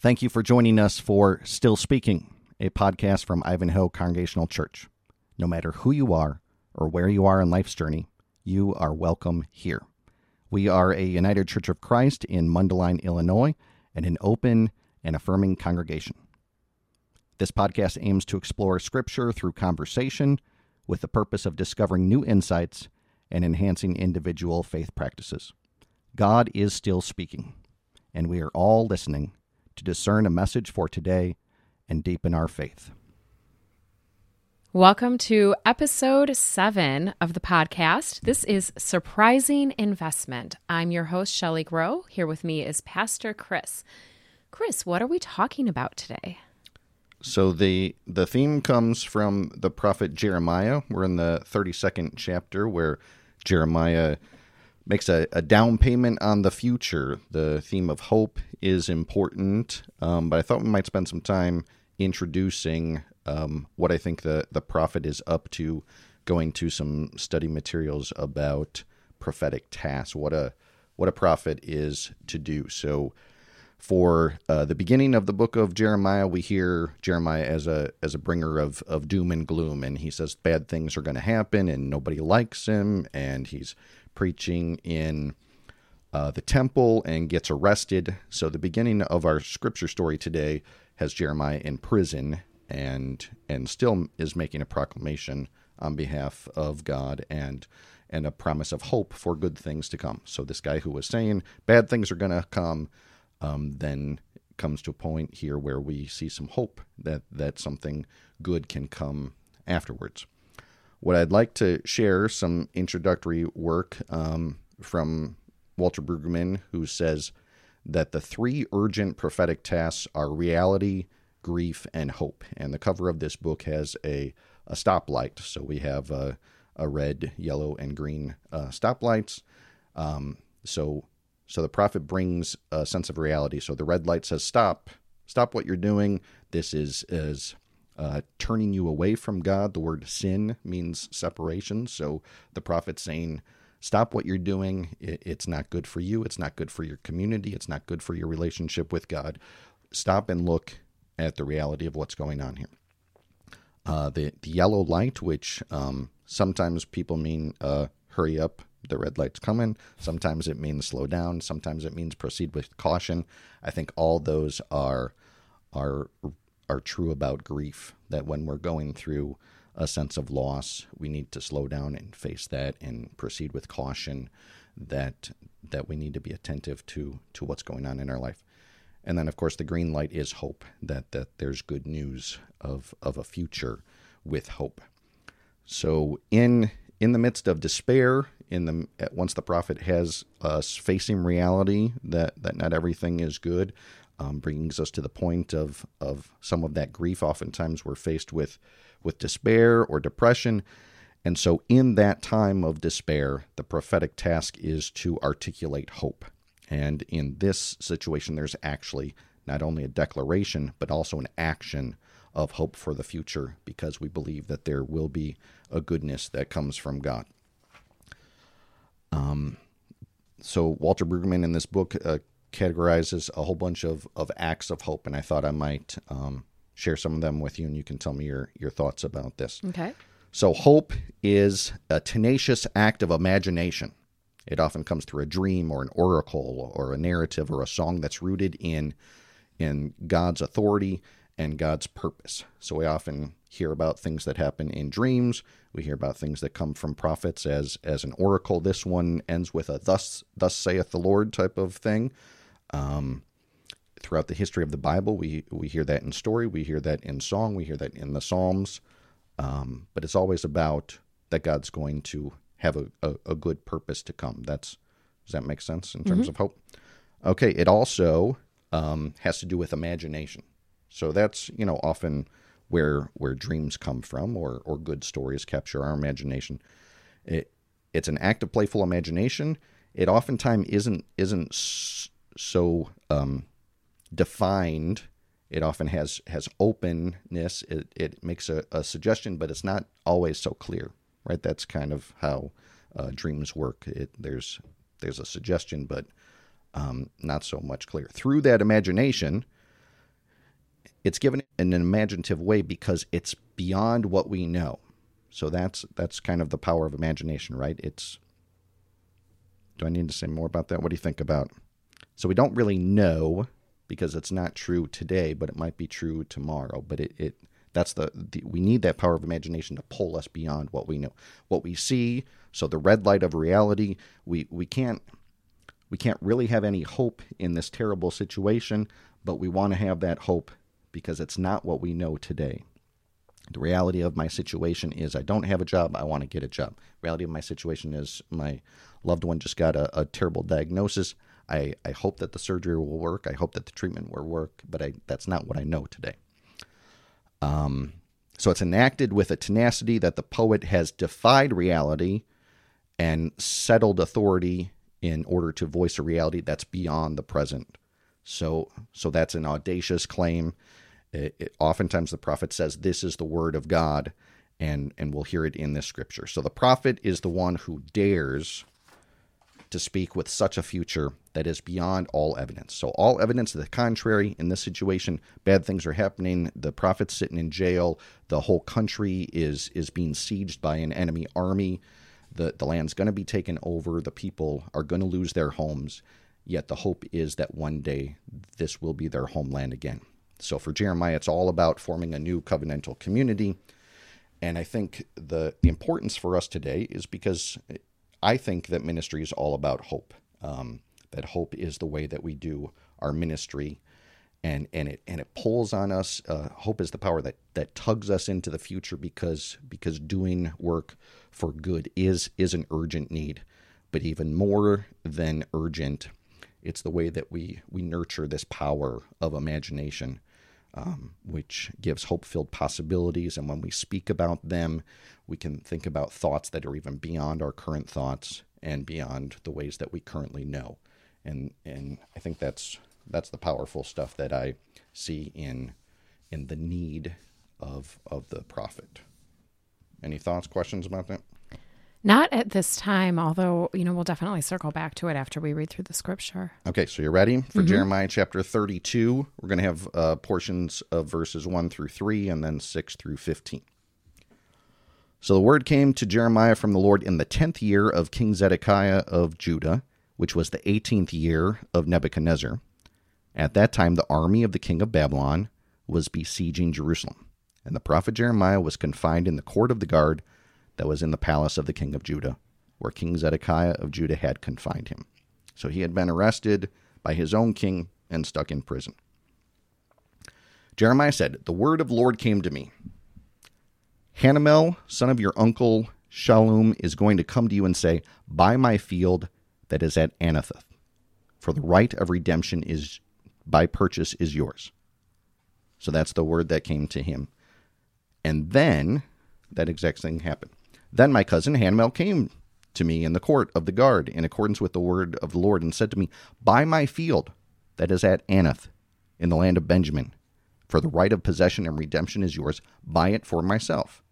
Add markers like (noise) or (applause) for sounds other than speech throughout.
Thank you for joining us for Still Speaking, a podcast from Ivanhoe Congregational Church. No matter who you are or where you are in life's journey, you are welcome here. We are a United Church of Christ in Mundelein, Illinois, and an open and affirming congregation. This podcast aims to explore Scripture through conversation with the purpose of discovering new insights and enhancing individual faith practices. God is still speaking, and we are all listening to discern a message for today and deepen our faith. Welcome to episode seven of the podcast. This is Surprising Investment. I'm your host, Shelley Grow. Here with me is Pastor Kris. Kris, what are we talking about today? So the the theme comes from the prophet Jeremiah. We're in the 32nd chapter where Jeremiah makes a, a down payment on the future. The theme of hope is important, um, but I thought we might spend some time introducing um, what I think the, the prophet is up to, going to some study materials about prophetic tasks, what a what a prophet is to do. So for uh, the beginning of the book of Jeremiah, we hear Jeremiah as a as a bringer of of doom and gloom, and he says bad things are going to happen, and nobody likes him, and he's preaching in uh, the temple and gets arrested. So the beginning of our scripture story today has Jeremiah in prison and and still is making a proclamation on behalf of God and and a promise of hope for good things to come. So this guy who was saying bad things are going to come, um, then comes to a point here where we see some hope that that something good can come afterwards. What I'd like to share some introductory work um, from Walter Brueggemann, who says that the three urgent prophetic tasks are reality, grief, and hope. And the cover of this book has a, a stoplight. So we have a, a red, yellow, and green uh, stoplights. Um, so so the prophet brings a sense of reality. So the red light says, "Stop, stop what you're doing. This is is uh, turning you away from God. The word sin means separation. So the prophet's saying, stop what you're doing. It's not good for you. It's not good for your community. It's not good for your relationship with God. Stop and look at the reality of what's going on here. Uh, the, the yellow light, which um, sometimes people mean uh, hurry up, the red light's coming. Sometimes it means slow down. Sometimes it means proceed with caution. I think all those are are are true about grief that when we're going through a sense of loss, we need to slow down and face that and proceed with caution that that we need to be attentive to to what's going on in our life. And then of course the green light is hope that that there's good news of of a future with hope. So in in the midst of despair, in the once the prophet has us facing reality that that not everything is good, um, brings us to the point of of some of that grief. Oftentimes, we're faced with with despair or depression, and so in that time of despair, the prophetic task is to articulate hope. And in this situation, there's actually not only a declaration but also an action of hope for the future because we believe that there will be a goodness that comes from God. Um, so Walter Brueggemann in this book uh, categorizes a whole bunch of, of acts of hope, and I thought I might um, share some of them with you, and you can tell me your, your thoughts about this. Okay. So, hope is a tenacious act of imagination. It often comes through a dream or an oracle or a narrative or a song that's rooted in, in God's authority and God's purpose. So, we often hear about things that happen in dreams. We hear about things that come from prophets as as an oracle. This one ends with a "thus thus saith the Lord" type of thing. Um, throughout the history of the Bible, we we hear that in story, we hear that in song, we hear that in the Psalms, um, but it's always about that God's going to have a, a, a, good purpose to come. That's does that make sense in terms mm-hmm. of hope? Okay, it also um, has to do with imagination. So that's you know often where where dreams come from, or or good stories capture our imagination. It it's an act of playful imagination. It oftentimes isn't isn't so um, defined. It often has has openness. It it makes a, a, suggestion, but it's not always so clear, right? That's kind of how uh, dreams work. It, there's there's a suggestion, but um, not so much clear. Through that imagination, it's given in an imaginative way because it's beyond what we know. So that's that's kind of the power of imagination, right? It's Do I need to say more about that? What do you think about? So we don't really know because it's not true today, but it might be true tomorrow. But it, it that's the, the we need that power of imagination to pull us beyond what we know, what we see. So the red light of reality, we we can't we can't really have any hope in this terrible situation, but we want to have that hope because it's not what we know today. The reality of my situation is I don't have a job. I want to get a job. reality of my situation is my loved one just got a, a terrible diagnosis. I, I hope that the surgery will work. I hope that the treatment will work, but I, that's not what I know today. Um, so it's enacted with a tenacity that the poet has defied reality and settled authority in order to voice a reality that's beyond the present. So, so that's an audacious claim. It, it, oftentimes, the prophet says, "This is the word of God," and and we'll hear it in this scripture. So the prophet is the one who dares to speak with such a future that is beyond all evidence. So, all evidence to the contrary in this situation, bad things are happening. The prophet's sitting in jail. The whole country is is being sieged by an enemy army. The, the land's going to be taken over. The people are going to lose their homes. Yet the hope is that one day this will be their homeland again. So for Jeremiah, it's all about forming a new covenantal community. And I think the, the importance for us today is because I think that ministry is all about hope. Um, that hope is the way that we do our ministry, and and it and it pulls on us. Uh, hope is the power that that tugs us into the future because because doing work for good is is an urgent need, but even more than urgent, it's the way that we we nurture this power of imagination. Um, which gives hope filled possibilities. And when we speak about them, we can think about thoughts that are even beyond our current thoughts and beyond the ways that we currently know. And and I think that's that's the powerful stuff that I see in in the need of of the prophet. Any thoughts, questions about that? Not at this time, although, you know, we'll definitely circle back to it after we read through the scripture. Okay, so you're ready for mm-hmm. Jeremiah chapter 32. We're going to have uh, portions of verses 1 through 3 and then 6 through 15. So the word came to Jeremiah from the Lord in the tenth year of King Zedekiah of Judah, which was the eighteenth year of Nebuchadnezzar. At that time, the army of the king of Babylon was besieging Jerusalem, and the prophet Jeremiah was confined in the court of the guard that was in the palace of the king of Judah, where King Zedekiah of Judah had confined him. So he had been arrested by his own king and stuck in prison. Jeremiah said, The word of the Lord came to me. Hanamel, son of your uncle Shallum, is going to come to you and say, Buy my field that is at Anathoth, for the right of redemption is by purchase is yours. So that's the word that came to him. And then that exact thing happened. Then my cousin Hanamel came to me in the court of the guard in accordance with the word of the Lord and said to me, Buy my field that is at Anath in the land of Benjamin, for the right of possession and redemption is yours. Buy it for myself.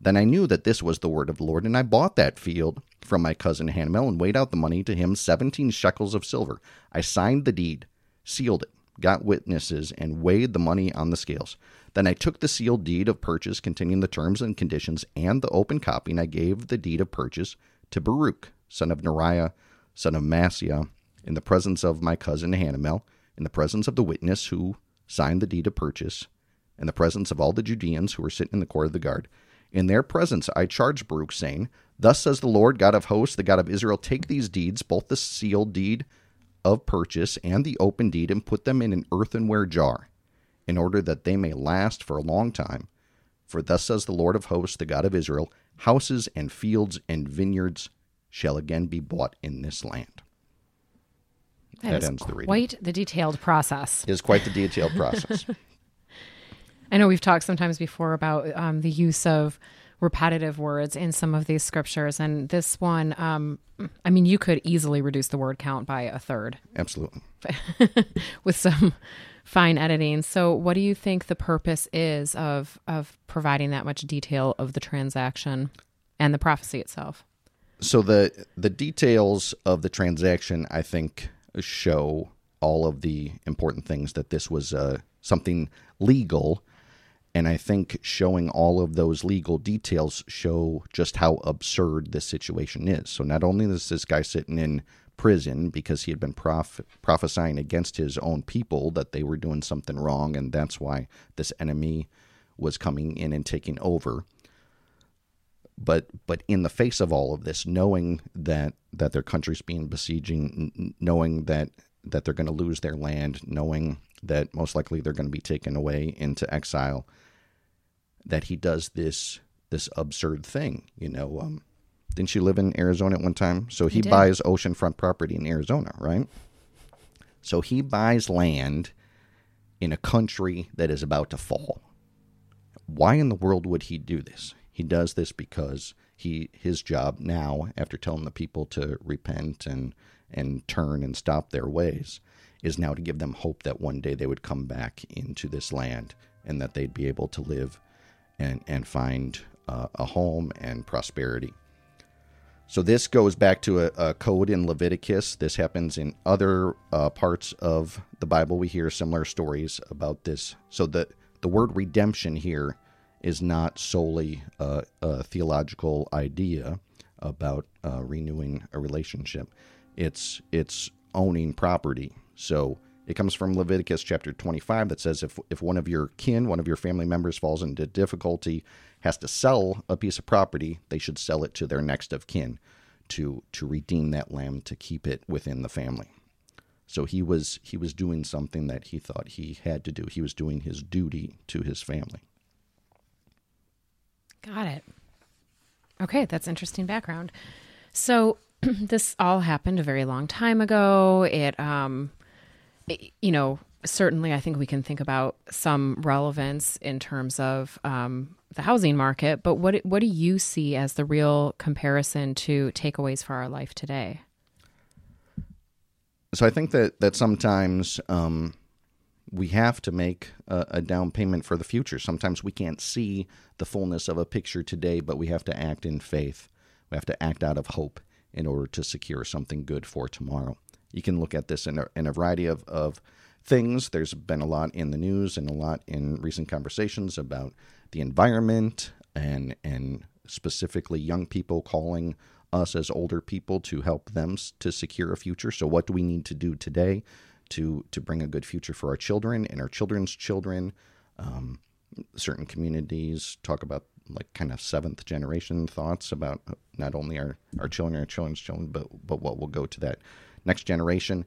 Then I knew that this was the word of the Lord, and I bought that field from my cousin Hanamel and weighed out the money to him seventeen shekels of silver. I signed the deed, sealed it, got witnesses, and weighed the money on the scales. Then I took the sealed deed of purchase containing the terms and conditions and the open copy, and I gave the deed of purchase to Baruch, son of Neriah, son of Mahseiah, in the presence of my cousin Hanamel, in the presence of the witness who signed the deed of purchase, in the presence of all the Judeans who were sitting in the court of the guard. In their presence I charged Baruch, saying, Thus says the Lord God of hosts, the God of Israel, take these deeds, both the sealed deed of purchase and the open deed, and put them in an earthenware jar, in order that they may last for a long time. For thus says the Lord of hosts, the God of Israel, houses and fields and vineyards shall again be bought in this land. that, that ends the reading. Quite the detailed process. It is quite the detailed process. (laughs) I know we've talked sometimes before about um, the use of repetitive words in some of these scriptures, and this one, um, I mean, you could easily reduce the word count by a third. Absolutely. (laughs) With some fine editing. So, what do you think the purpose is of of providing that much detail of the transaction and the prophecy itself? So the the details of the transaction, I think, show all of the important things that this was uh, something legal. And I think showing all of those legal details show just how absurd this situation is. So not only is this guy sitting in prison because he had been prof- prophesying against his own people that they were doing something wrong, and that's why this enemy was coming in and taking over. But but in the face of all of this, knowing that that their country's being besieging, knowing that that they're going to lose their land, knowing that most likely they're going to be taken away into exile, that he does this this absurd thing. You know, um, didn't she live in Arizona at one time? So he buys oceanfront property in Arizona, right? So he buys land in a country that is about to fall. Why in the world would he do this? He does this because he his job now, after telling the people to repent and and turn and stop their ways, is now to give them hope that one day they would come back into this land and that they'd be able to live and and find uh, a home and prosperity. So this goes back to a, a, code in Leviticus. This happens in other uh, parts of the Bible. We hear similar stories about this. So the the word redemption here is not solely a, a theological idea about uh, renewing a relationship. It's it's owning property. So it comes from Leviticus chapter 25 that says if if one of your kin, one of your family members falls into difficulty, has to sell a piece of property, they should sell it to their next of kin to to redeem that lamb to keep it within the family. So he was he was doing something that he thought he had to do. He was doing his duty to his family. Got it. Okay, that's interesting background. So (clears throat) this all happened a very long time ago. It, um, you know, certainly I think we can think about some relevance in terms of um, the housing market. But what what do you see as the real comparison to takeaways for our life today? So I think that that sometimes um, we have to make a, a, down payment for the future. Sometimes we can't see the fullness of a picture today, but we have to act in faith. We have to act out of hope in order to secure something good for tomorrow. You can look at this in a, in a variety of, of things. There's been a lot in the news and a lot in recent conversations about the environment and and specifically young people calling us as older people to help them to secure a future. So what do we need to do today to to bring a good future for our children and our children's children? Um, certain communities talk about like kind of seventh generation thoughts about not only our, our children, our children's children, but but what will go to that next generation.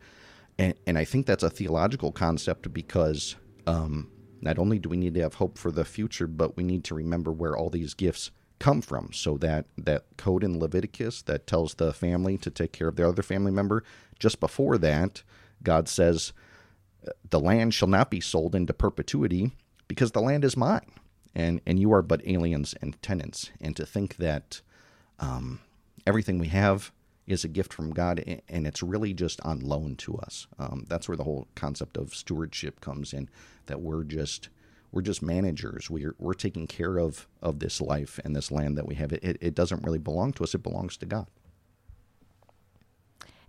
And, and I think that's a theological concept because um, not only do we need to have hope for the future, but we need to remember where all these gifts come from. So that that code in Leviticus that tells the family to take care of their other family member, just before that, God says, "The land shall not be sold into perpetuity, because the land is mine." and and you are but aliens and tenants. And to think that um, everything we have is a gift from God, and it's really just on loan to us. Um, that's where the whole concept of stewardship comes in. That we're just we're just managers. We're we're taking care of of this life and this land that we have. It it doesn't really belong to us. It belongs to God.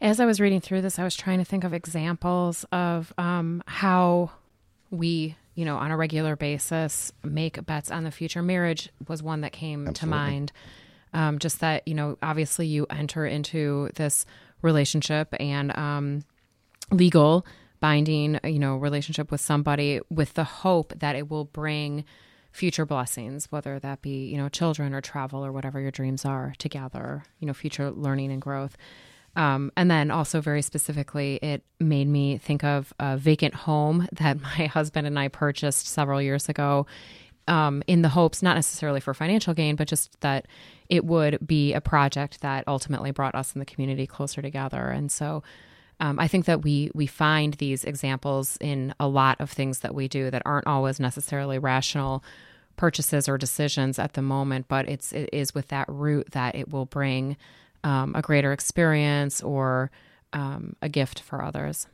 As I was reading through this, I was trying to think of examples of um, how we you know, on a regular basis, make bets on the future. Marriage was one that came Absolutely. to mind. Um, just that, you know, obviously you enter into this relationship and um, legal binding, you know, relationship with somebody with the hope that it will bring future blessings, whether that be, you know, children or travel or whatever your dreams are together, you know, future learning and growth. Um, and then also very specifically, it made me think of a vacant home (laughs) that my husband and I purchased several years ago. Um, in the hopes, not necessarily for financial gain, but just that it would be a project that ultimately brought us in the community closer together. And so, um, I think that we we find these examples in a lot of things that we do that aren't always necessarily rational purchases or decisions at the moment, but it's it is with that root that it will bring um, a greater experience or um, a gift for others.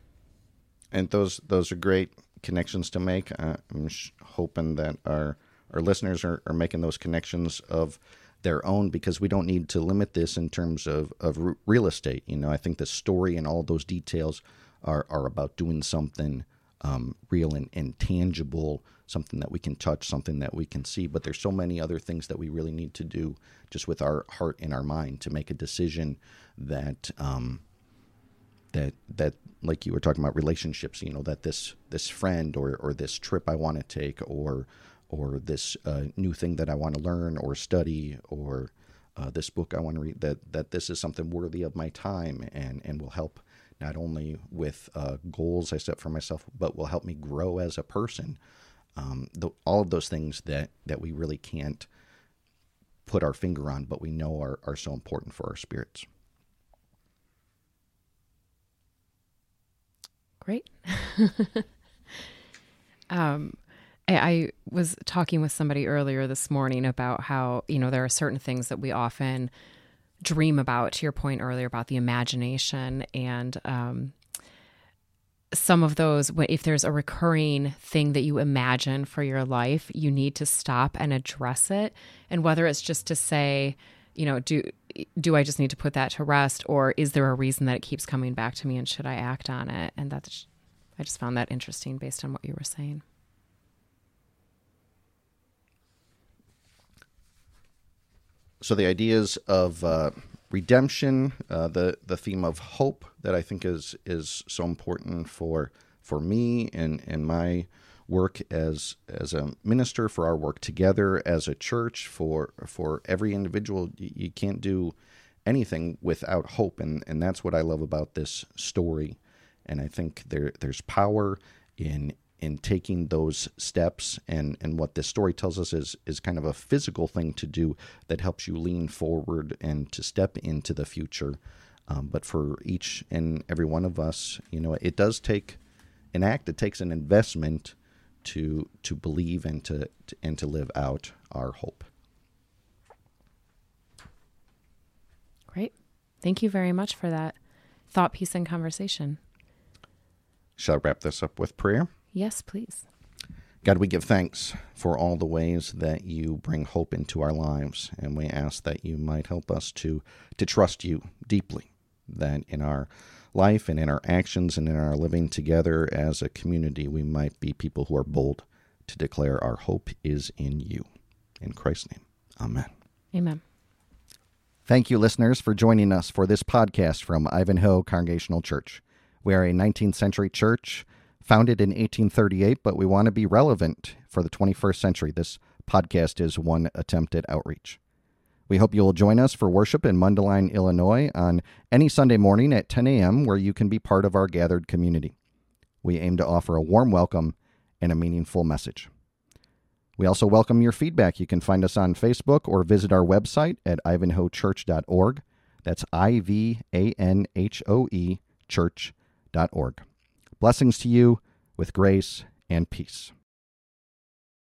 And those those are great connections to make. I'm hoping that our our listeners are, are making those connections of their own because we don't need to limit this in terms of, of real estate. You know, I think the story and all those details are, are about doing something um, real and, and tangible, something that we can touch, something that we can see. But there's so many other things that we really need to do just with our heart and our mind to make a decision that um, that that like you were talking about relationships. You know that this this friend or or this trip I want to take or or this uh, new thing that I want to learn or study or uh, this book I want to read that that this is something worthy of my time and and will help not only with uh, goals I set for myself, but will help me grow as a person. Um, the, all of those things that, that we really can't put our finger on, but we know are, are so important for our spirits. Great. (laughs) um, I, I was talking with somebody earlier this morning about how, you know, there are certain things that we often dream about to your point earlier about the imagination and um, some of those if there's a recurring thing that you imagine for your life you need to stop and address it and whether it's just to say you know do do i just need to put that to rest? Or is there a reason that it keeps coming back to me and should i act on it? And that's i just found that interesting based on what you were saying. So the ideas of uh, redemption, uh, the the theme of hope that I think is is so important for for me and and my work as as a minister, for our work together as a church, for for every individual. You can't do anything without hope, and and that's what I love about this story. And I think there there's power in in taking those steps and and what this story tells us is is kind of a physical thing to do that helps you lean forward and to step into the future um, but for each and every one of us you know it does take an act it takes an investment to to believe and to, to and to live out our hope. Great. Thank you very much for that thought piece and conversation. Shall I wrap this up with prayer? Yes, please. God, we give thanks for all the ways that you bring hope into our lives, and we ask that you might help us to, to trust you deeply, that in our life and in our actions and in our living together as a community, we might be people who are bold to declare our hope is in you. In Christ's name, amen. Amen. Thank you, listeners, for joining us for this podcast from Ivanhoe Congregational Church. We are a 19th century church founded in 1838, but we want to be relevant for the 21st century. This podcast is one attempt at outreach. We hope you will join us for worship in Mundelein, Illinois on any Sunday morning at 10 a.m., where you can be part of our gathered community. We aim to offer a warm welcome and a meaningful message. We also welcome your feedback. You can find us on Facebook or visit our website at ivanhoechurch.org. That's I V A N H O E church.org. Blessings to you with grace and peace.